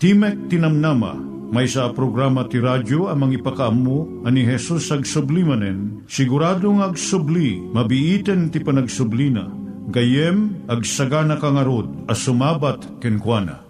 Timek Tinamnama, may sa programa ti radyo amang ipakaamu ani Jesus ag sublimanen, siguradong ag subli, mabiiten ti panagsublina, gayem ag sagana kangarod as sumabat kenkwana.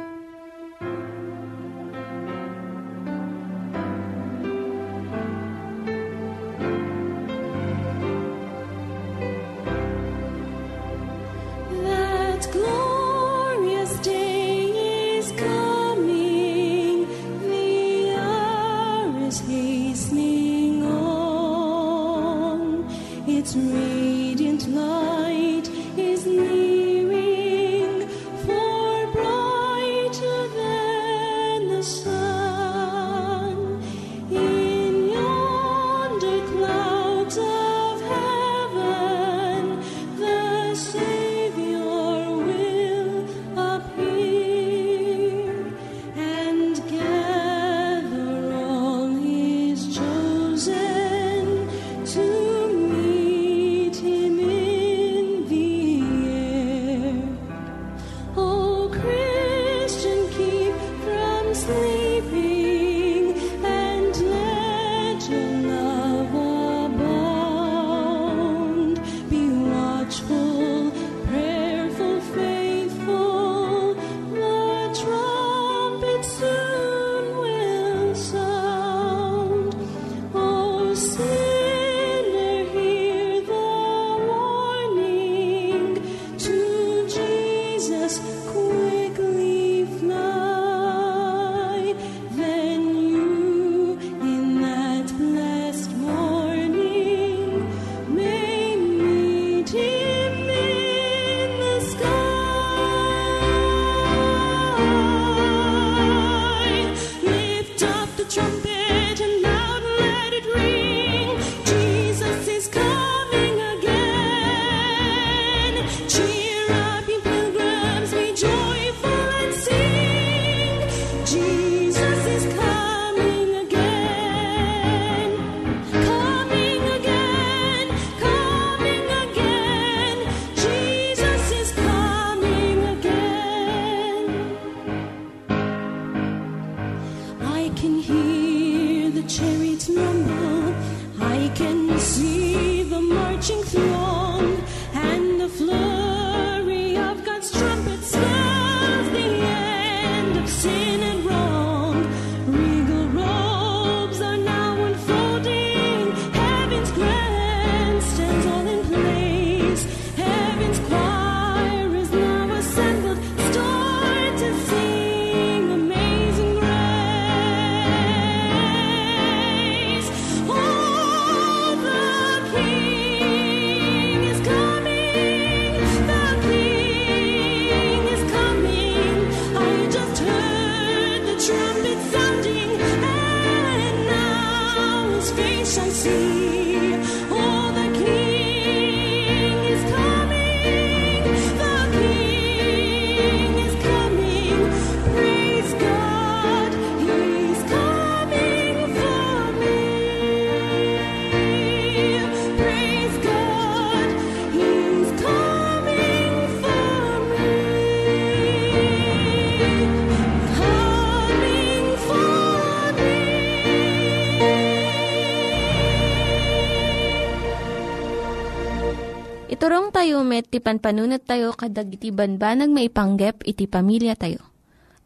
Tayo met, ti panpanunat tayo kadag iti banbanag maipanggep iti pamilya tayo.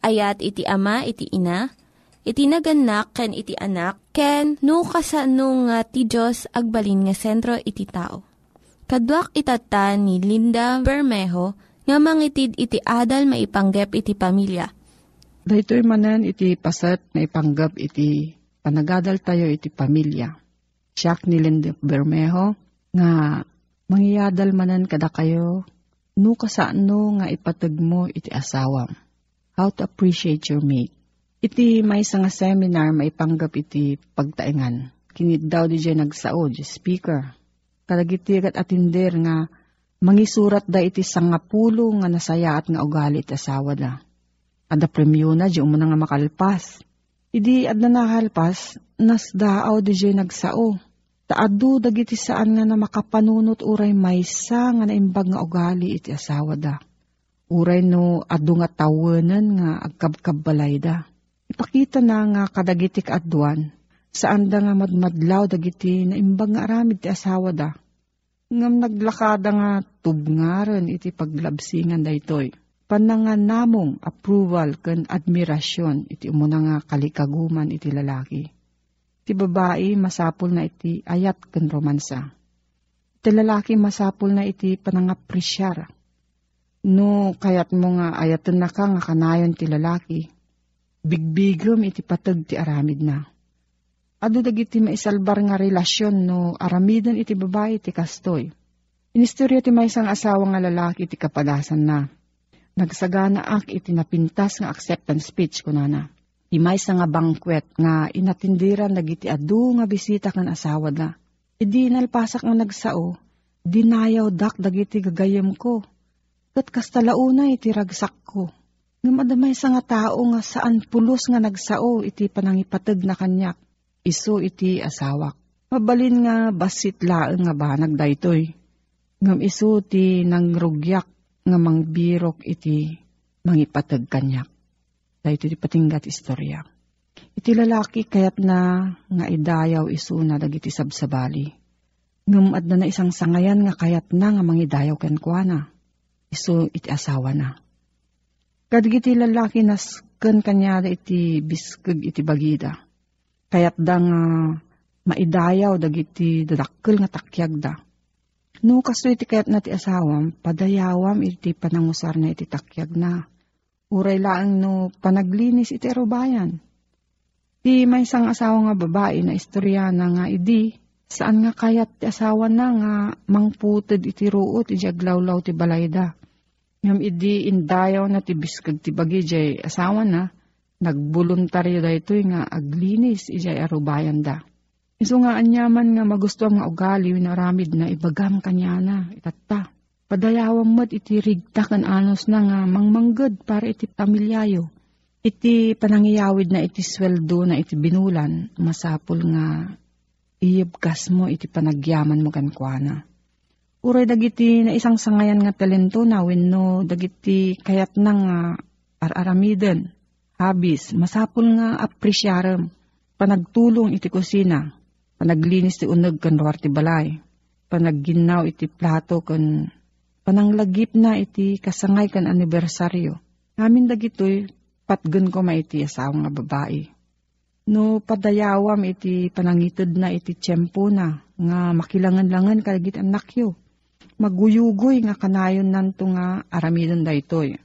Ayat iti ama, iti ina, iti naganak, ken iti anak, ken no kasano nga ti Diyos agbalin nga sentro iti tao. Kaduak itata ni Linda Bermejo nga mangitid iti adal maipanggep iti pamilya. Daytoy manen iti paset na ipanggap iti panagadal tayo iti pamilya. Siyak ni Linda Bermejo nga mangyadal manen kada kayo no kasano nga ipatag mo iti asawam. How to appreciate your mate. Iti may nga seminar maipanggap iti pagtaingan. Kinid daw di dyan nagsao, di speaker. Kadagitigat atinder nga mangisurat da iti sangapulo nga nasaya at nga ugali iti asawa da. Ada premyo na, di mo nga makalpas. Idi adna nakalpas, nas daaw di di nagsao. Taadu dagiti saan nga na makapanunot uray maysa nga naimbag nga ugali iti asawa da. Uray no adu nga tawanan nga agkabkabbalay da. Ipakita na nga kadagiti kaadwan, saan da nga madmadlaw dagiti naimbag nga aramid ti asawa da. Ngam naglakada nga tubngaran iti paglabsingan daytoy panangan namong approval ken admirasyon iti umuna nga kalikaguman iti lalaki. Ti babae masapul na iti ayat ken romansa. Ti lalaki masapul na iti panangapresyar. No kayat mo nga ayatan na ka nga kanayon ti lalaki. Bigbigom iti patag ti aramid na. Ado dagiti maisalbar nga relasyon no aramidan iti babae ti kastoy. Inistorya ti may isang asawa nga lalaki ti kapadasan na nagsagana ak iti napintas nga acceptance speech kunana. Imay sa nga banquet nga inatindiran dagiti adu nga bisita kan asawa da. Idi nalpasak nga nagsao, dinayaw dak dagiti gagayem ko. Kat kastalauna iti ragsak ko. Nga madamay sa nga tao nga saan pulos nga nagsao iti panangipatag na kanyak. Iso iti asawak. Mabalin nga basit laeng nga banag daytoy. Ngam iso ti nangrugyak nga mangbirok iti mangipatag kanyak. Dahito ti patinggat istorya. Iti lalaki kayat na nga idayaw isuna dagiti sabsabali. Ngam adna na isang sangayan nga kayat na nga mangidayaw ken kuana. Isu iti asawa na. Kadagiti lalaki nas ken kanya iti biskeg iti bagida. Kayat da nga maidayaw dagiti dadakkel nga takyag da. No, kasto iti kayat na ti asawam, padayawam iti panangusar na iti takyag na. Uray laang no panaglinis iti arubayan. Ti may isang asawa nga babae na istoryana nga idi, saan nga kayat ti asawa na nga mangputid iti ruot iti aglawlaw ti balayda. Ngam idi indayaw na ti biskag ti bagi jay asawa na, nagbuluntaryo da ito nga aglinis iti arubayan da. Iso nga anyaman nga magusto nga ugali na ramid na ibagam kanya na itatta. Padayawam mat iti rigta kan anos na nga mangmanggad para iti pamilyayo. Iti panangiyawid na iti sweldo na iti binulan, masapul nga iyibkas mo iti panagyaman mo kankwana. Uray dagiti na isang sangayan nga talento na wenno dagiti kayat na nga ar-aramiden, habis, masapul nga apresyarem, panagtulong iti kusina, panaglinis ti uneg kan luar ti balay, panagginaw iti plato kan pananglagip na iti kasangay kan anibersaryo. Amin dagitoy patgen ko maiti asawa nga babae. No padayawam iti panangitid na iti tiyempo na nga makilangan-langan kalagit anak yo. Maguyugoy nga kanayon nanto nga aramidon daytoy.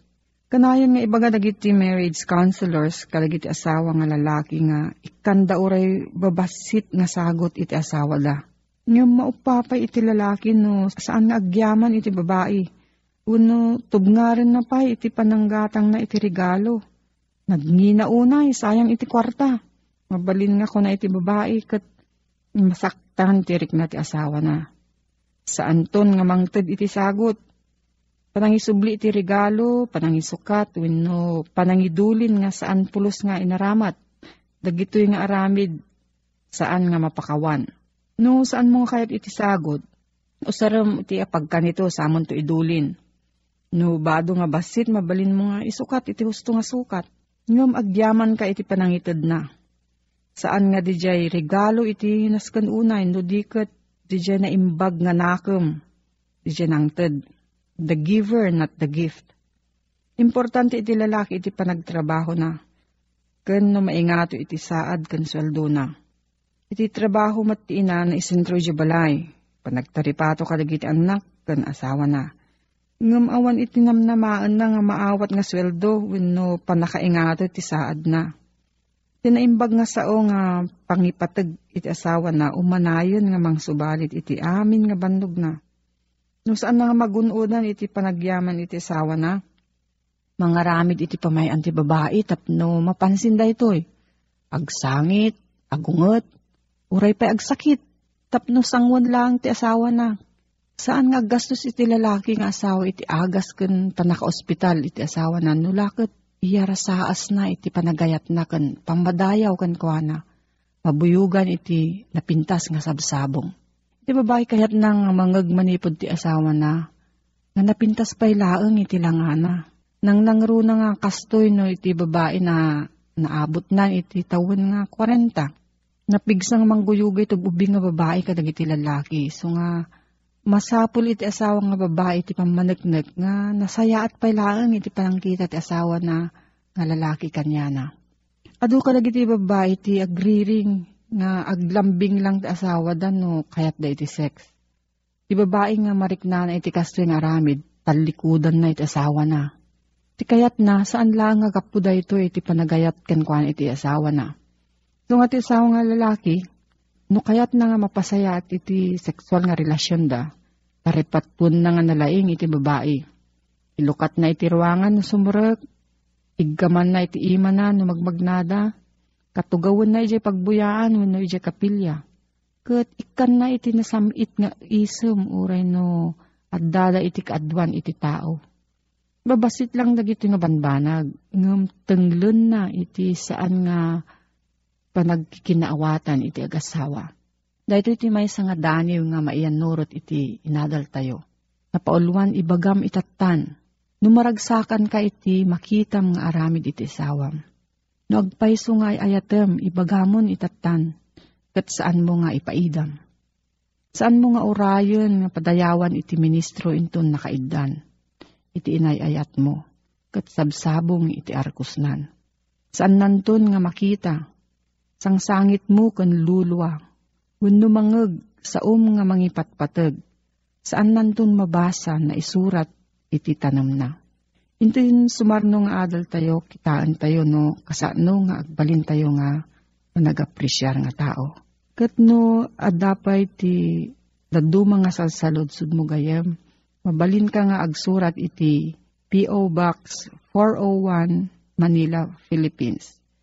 Kanayon nga ibaga dagiti marriage counselors kalagiti asawa nga lalaki nga ikanda uray babasit nga sagot iti asawa da. Nga maupapay iti lalaki no saan nga agyaman iti babae. Uno tubngaren na pa iti pananggatang na iti regalo. Nagngina unay sayang iti kwarta. Mabalin nga ko na iti babae kat Masaktan tirik na ti asawa na. Saan ton nga mangted iti sagot. Panangisubli iti regalo, panangisukat, wenno panangidulin nga saan pulos nga inaramat. Dagitoy nga aramid, saan nga mapakawan. No, saan mo kayat iti sagot? Usaram iti apagka nito samon to idulin. No, bado nga basit, mabalin mo nga isukat iti husto nga sukat. Ngam agyaman ka iti panangited na. Saan nga dijay regalo iti nasken unay, no diket dijay na imbag nga nakem. Dijay nangted. The giver, not the gift. Importante iti lalaki iti panagtrabaho na. Ken no maingato iti saad ken sweldo na. Iti trabaho mat ti ina na isentro di balay. Panagtaripato kadagiti anak ken asawa na. Ngam awan iti namnamaan na nga maawat nga sweldo wenno panakaingato iti saad na. Tinaimbag nga sao nga pangipatag iti asawa na umanayon nga mangsubalit iti amin nga bandog na. No saan na nga magunudan iti panagyaman iti asawa na? Mga ramid iti pamayan ti babae tapno mapansin da itoy. Agsangit, agunget, uray pa agsakit, tapno sangwan lang ti asawa na. Saan nga gastos iti lalaki nga asawa iti agas ken panaka-ospital iti asawa na nulakot iyara saas na iti panagayat na ken pambadayaw ken kuana. Mabuyugan iti napintas nga sabsabong. Iti babae kayat nang mangag manipod ti asawa na nga napintas pa'y laeng iti langana. Nang nangro na nga kastoy no iti babae na naabot na iti tawon nga 40. Napigsang mangguyugay ito ubing nga babae kadag iti lalaki. So nga masapul iti asawa nga babae iti pamanagnag nga nasaya at pailaan iti panangkita iti asawa na nga lalaki kanya na. Ado ka iti babae iti agriring nga aglambing lang ti asawa dan no kayat da iti sex. Ti babae nga mariknana iti kastoy nga aramid talikudan na iti asawa na. Ti kayat na saan lang nga kapuda ito iti panagayat kuan iti asawa na. So nga ti nga lalaki, no kayat na nga mapasaya at iti sexual nga relasyon da, taripatpun na nga nalaing iti babae. Ilukat na iti ruangan no sumurek, iggaman na iti ima na no magmagnada, katugawan na iti pagbuyaan no iti kapilya. Kat ikan na iti nasamit nga isem uray no addada iti kaadwan iti tao. Babasit lang dagito nga banbanag, ngam tenglen na iti saan nga panagkikinaawatan iti agasawa. Dahito iti may nga daniw nga maiyan nurot iti inadal tayo. Napauluan ibagam itatan. Numaragsakan ka iti makitam nga aramid iti sawam. No agpaiso nga ayatem ibagamon itatan. Kat saan mo nga ipaidam. Saan mo nga orayon nga padayawan iti ministro inton nakaiddan. Iti inayayat mo. Kat sabsabong iti arkusnan. Saan nanton nga makita sangsangit mo kan lulwa. Wenno mangeg sa um nga mangipatpateg. Saan nantun mabasa na isurat iti tanam na. Ito yung sumarno nga adal tayo, kitaan tayo no, kasano nga agbalin tayo nga nag-apresyar nga tao. Kat no, adapay ti daduma nga salsalod sud mo gayem, mabalin ka nga agsurat iti P.O. Box 401 Manila, Philippines.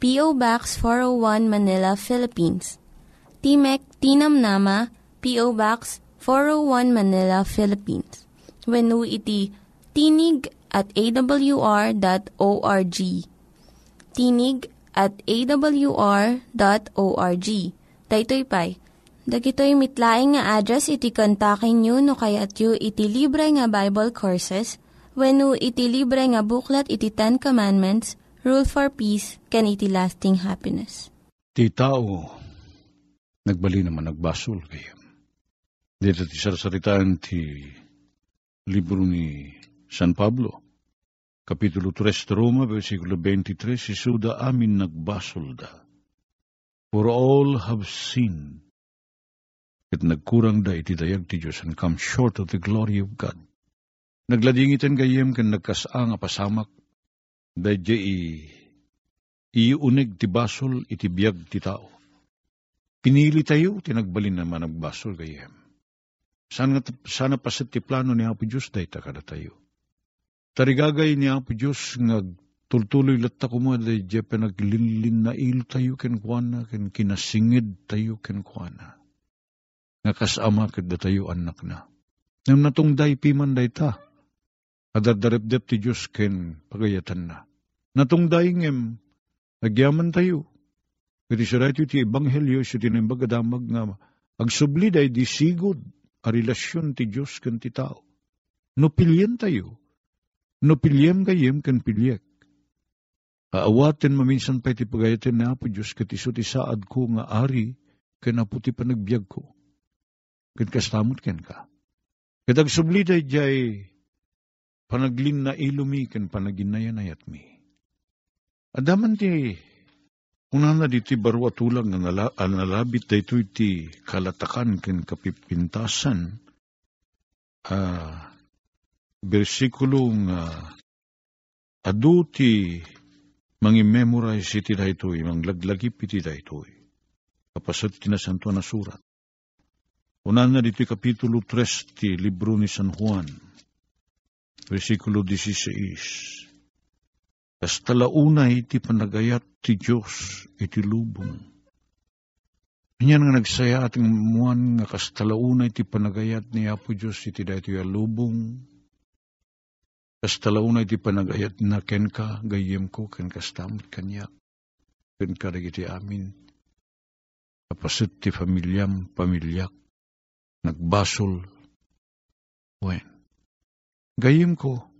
P.O. Box 401 Manila, Philippines. Timek Tinam Nama, P.O. Box 401 Manila, Philippines. When iti tinig at awr.org. Tinig at awr.org. Daytoy pay. Dagitoy mitlaing nga address iti kontakin nyo no kayat yu iti libre nga Bible Courses when iti libre nga buklat iti Ten Commandments, Rule for Peace, can iti lasting happiness. Ti tao, nagbali naman nagbasol kayo. Dito ti sarsaritaan ti libro ni San Pablo. Kapitulo 3 Roma, versikulo 23, si Suda amin nagbasol da. For all have sinned Kat nagkurang da iti dayag ti Diyos and come short of the glory of God. Nagladingitan gayem kan nagkasang pasamak dadya i iunig ti basol iti biyag ti tao. Pinili tayo, tinagbalin naman nagbasol gayem. Sana, sana pasit ti plano ni Apo Diyos dahi kada tayo. Tarigagay ni Apo Diyos nga tultuloy latta ko mo dahi dya pinaglinlin na ilo tayo ken kuana ken kinasingid tayo ken kuana. Nga kasama kada tayo anak na. Nang natungday piman day ta. Adadarepdep ti Diyos ken pagayatan na. Natungday ngem Nagyaman tayo. Iti sa radyo ti Ebanghelyo sa tinimbagadamag nga agsubli day di sigod a relasyon ti Diyos kan ti tao. No pilyen tayo. No pilyem gayem kan pilyek. Aawaten maminsan pa iti pagayatin na po Diyos kat iso ti saad ko nga ari kan apo ti ko. Kan kastamot ken ka. Kat agsubli day jay panaglim na ilumi ken panaginnayanayat mi. Adaman ti Unana diti barwa tulang nga nala, ah, analabit da ito iti kalatakan ken kapipintasan. Uh, bersikulo nga uh, adu ti mangi-memorize iti da ito, manglaglagip iti da ito. Kapasat kinasanto na surat. Unana diti kapitulo 3 ti libro ni San Juan Versikulo 16. Kas talauna iti panagayat ti Diyos iti lubong. Yan nga nagsaya ating muan nga kas talauna iti panagayat ni Apo Diyos iti dahito ya lubong. Kas talauna iti panagayat na ken ka gayem ko ken kastamot kanyak. Ken ka dagiti amin. Kapasit ti familyam pamilyak. Nagbasol. Wen. Gayem ko,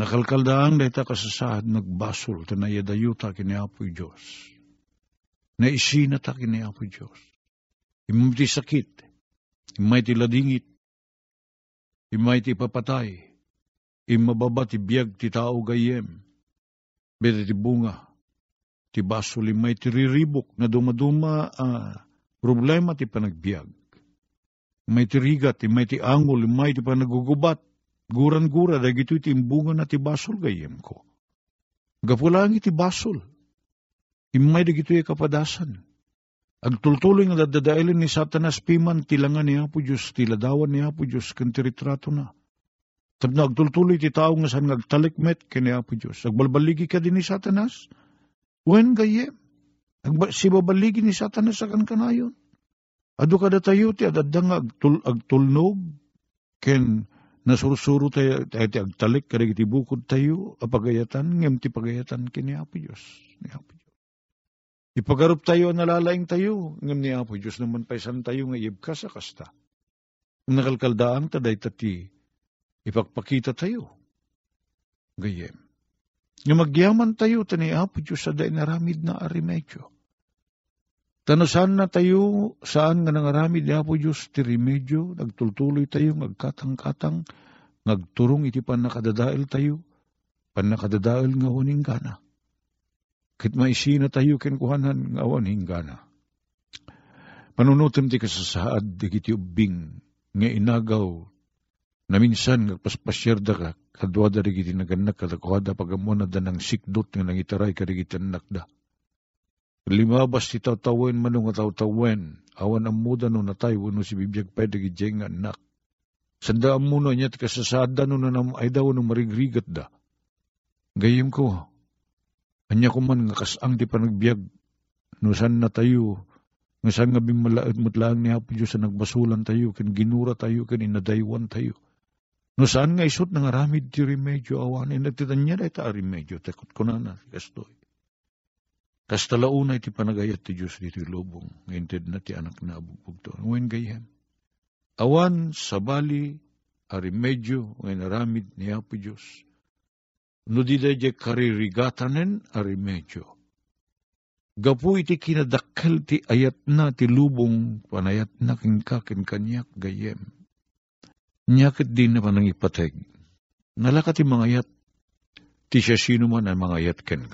Nakalkaldaan dayta kasasaad nagbasol tanayadayuta kini Apoy Diyos. Naisina ta kini Apoy Diyos. Imam ti sakit, imay ladingit, imay papatay, imababa ti biyag ti tao gayem, bete ti bunga, ti basol imay riribok na dumaduma ah, problema ti panagbiag. Imay ti rigat, imay ti angol, imay ti panagugubat, Guran-gura, dagito iti imbunga na ti basol gayem ko. Gapulang iti basol. Imay dagito iti kapadasan. Agtultuloy nga dadadailin ni Satanas piman tilangan ni Apo Diyos, tiladawan ni Apo Diyos, kan tiritrato na. Tapno agtultuloy ti tao nga saan ngagtalikmet kini Apo Diyos. Agbalbaligi ka din ni Satanas. Wen gayem. Agba, si babaligi ni Satanas sa kan kanayon. Ado kada tayo ti adadda nga agtul, agtulnog ken nasursuro tayo, tayo agtalik, karag ti bukod tayo, apagayatan, ngem ti pagayatan kini Apo Diyos. Ni Apo Diyos. Ipagarup tayo, nalalaing tayo, ngem ni Apo Diyos naman paisan tayo nga ibka sa kasta. Nakalkaldaan ta, dahi tati, ipagpakita tayo. Gayem. Nga magyaman tayo, tani Apo Diyos sa dahi naramid na arimedyo. Tano saan na tayo, saan nga nangaramid ni Apo Diyos ti remedyo, nagtultuloy tayo, nagkatang-katang, nagturong iti pan nakadadail tayo, pan nakadadail nga huning gana. Kit maisina tayo kenkuhanan nga awan hinggana. Panunutem ti kasasaad di kiti ubing nga inagaw na minsan nga paspasyar da ka kadwa da rigiti naganak kadakwada pagamon na da ng sikdot nga nangitaray karigiti anak da. Limabas ti tawtawen manong nga tawtawen, awan ang muda no natay wano si bibiyag pwede gijeng anak. Sanda ang muna niya ti kasasada no na nam ay daw no marigrigat da. Gayim ko, anya ko man nga kasang ti panagbiag, no san na tayo, nga saan nga bimalaad mo't lang ni Apo Diyos sa nagbasulan tayo, kin ginura tayo, kin inadaywan tayo. No saan nga isot nga ramid ti remedyo awan, inagtitan niya dahi ta remedyo, takot ko na na, kastoy. Kastalauna iti panagayat ti Diyos dito lubong, ngayon na ti anak na abubog to. Ngayon gayem. Awan sa bali, a remedyo, ngayon aramid ni Apo Diyos. No di dahi karirigatanen a remedyo. Gapu iti kinadakkel ti ayat na ti lubong panayat na king kakin kanyak gayem. Nyakit din na panang ipateg. Nalaka ti mga ayat, ti siya sino man ang mga ayat ken.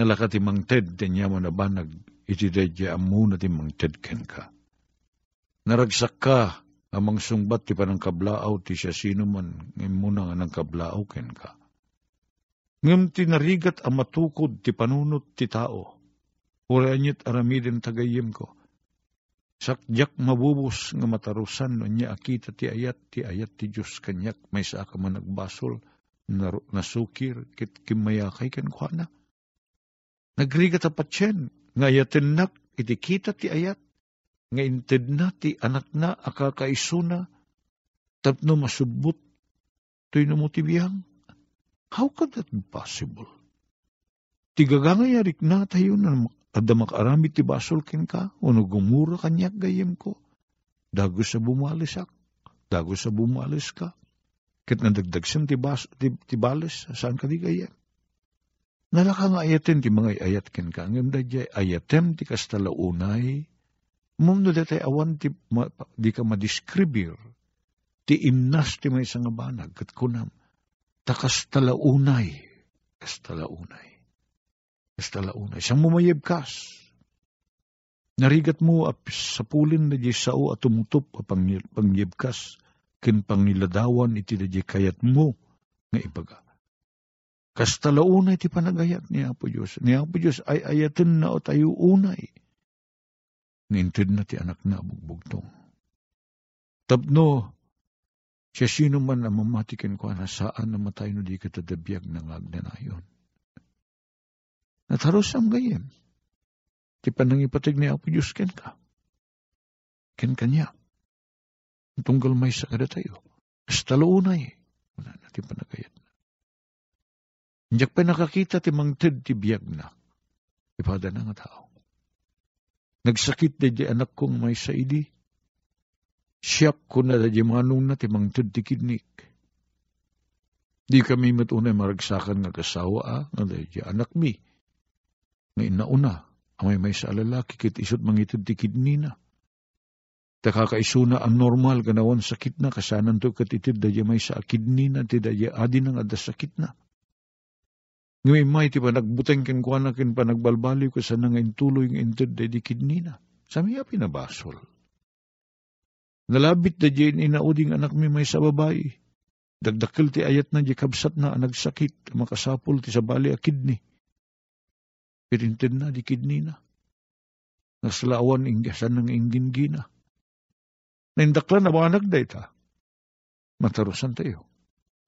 Nalaka ti mang ted ti niya man na banag, iti dedya amu na ti mang ted ken ka. Naragsak ka, amang sungbat ti panang kablaaw ti siya sino man, ngayon muna nga ng kablaaw ken ka. Ngem ti narigat ang matukod ti panunot ti tao. Uranyit aramidin tagayim ko. Sakjak mabubos nga matarusan no niya akita ti ayat ti ayat ti Diyos kanyak may sa ka man nagbasol nasukir kit kimayakay ken kuana. Nagrigat a patsyen nga ayaten nak iti kita ti ayat nga inted na ti anak na akakaisuna tapno masubot to'y namutibiyang. How could that be possible? Tigagangay arik na tayo na adda makarami ti basol ken ka, uno gumura kanyak gayem ko. Dago sa bumalisak, dago sa bumalis ka. Kit nadagdagsim ti, bas, ti, ti balis, saan ka di gayem? Nalaka nga ayaten ti mga ayat ken ka, ngem da jay ayatem ti kastalaunay, Mumno da tayo awan ti, ma, di ka madiskribir, ti imnas ti may nga banag, kat kunam, takas talaunay, kas talaunay, kas talaunay, siyang mumayib kas, narigat mo ap, sa pulin na di sao at tumutup a pangyibkas, kin pangiladawan iti da di kayat mo, nga ibaga. Kas talaunay ti panagayat ni Apo Diyos, ni Apo Diyos ay ayatin na o tayo unay, ngintid na ti anak na bugbugtong. Tapno, siya sino man ang mamatikin ko na saan namatay no di katadabiyag ng agnanayon. Nataros ang gayem. Ti panangipatig ni Apo Diyos ken ka. Ken kanya. Tunggal may sa kada tayo. Astaloonay. Wala na ti panagayat na. Hindi pa nakakita ti mangtid ti biyag na. Ipada na nga tao. Nagsakit na di anak kong may saidi. Siyak ko na di manong na timang ti kidnik. Di kami matunay maragsakan nga kasawa ah, nga di anak mi. Nga inauna, amay may sa alalaki kit isot mangitid ti kidni na. Takakaisuna ang normal ganawan sakit na kasanan to katitid da may sa kidni na ti da adi nang sakit na. Ngayon may ti pa nagbuteng ken kwa na ken pa nagbalbali ko sa nangain tuloy ng entered da di kidni na. Sami ya pinabasol. Nalabit da di inauding anak mi may sa babae. Dagdakil ti ayat na di kabsat na nagsakit makasapol ti sa bali a kidney. Pirinted na di kidney na. Naslawan inggasan ng inggin-gina. Naindakla na mga nagday ta. Matarusan tayo.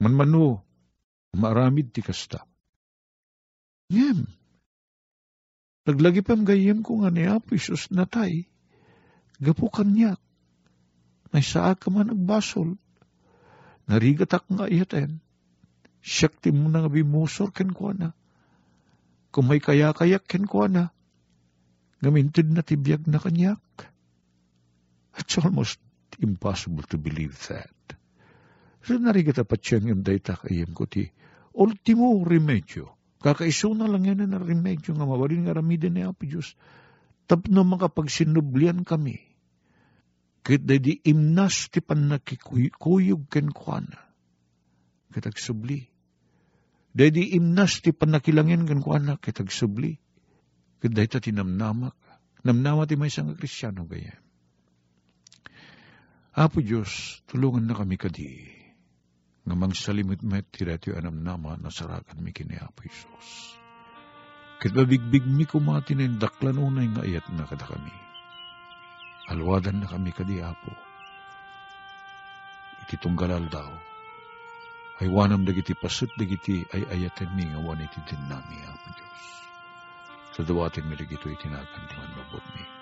Manmano, maaramid ti kasta. Ngem, naglagi pam gayem ko nga ni Apo natay. Gapukan niya. May saa ka man nagbasol. Narigatak nga iyaten. Siyak ti mo nga bimusor ken ko na. Kung may kaya-kayak ken ko na. Gamintid na tibiyag na kanyak. It's almost impossible to believe that. So narigata pa siyang yung dayta kayem ko ti ultimo remedyo. Kakaiso na lang yan na remedyo nga mawarin nga ramidin ni Apo Diyos. Tapno makapagsinublian kami. Kit di imnas ti pan nakikuyog ken kuana. Kitag subli. Dadi imnas ti pan nakilangin ken kuana kitag subli. Kit ta tinamnamak. Namnama ti may isang kristyano gaya. Apo Diyos, tulungan na kami kadi nga mangsalimit-met ti retyo anam nama nasarakan mi kini Apo Isos. Kat babigbig mi kumati na daklan unay nga ayat na kada kami. Alwadan na kami kadi Apo. Iti tunggalal daw. Ay wanam dagiti pasut dagiti ay ayaten mi nga wan iti din nami Apo Diyos. Sa dawatin mi dagito itinagan ti manlubot mi.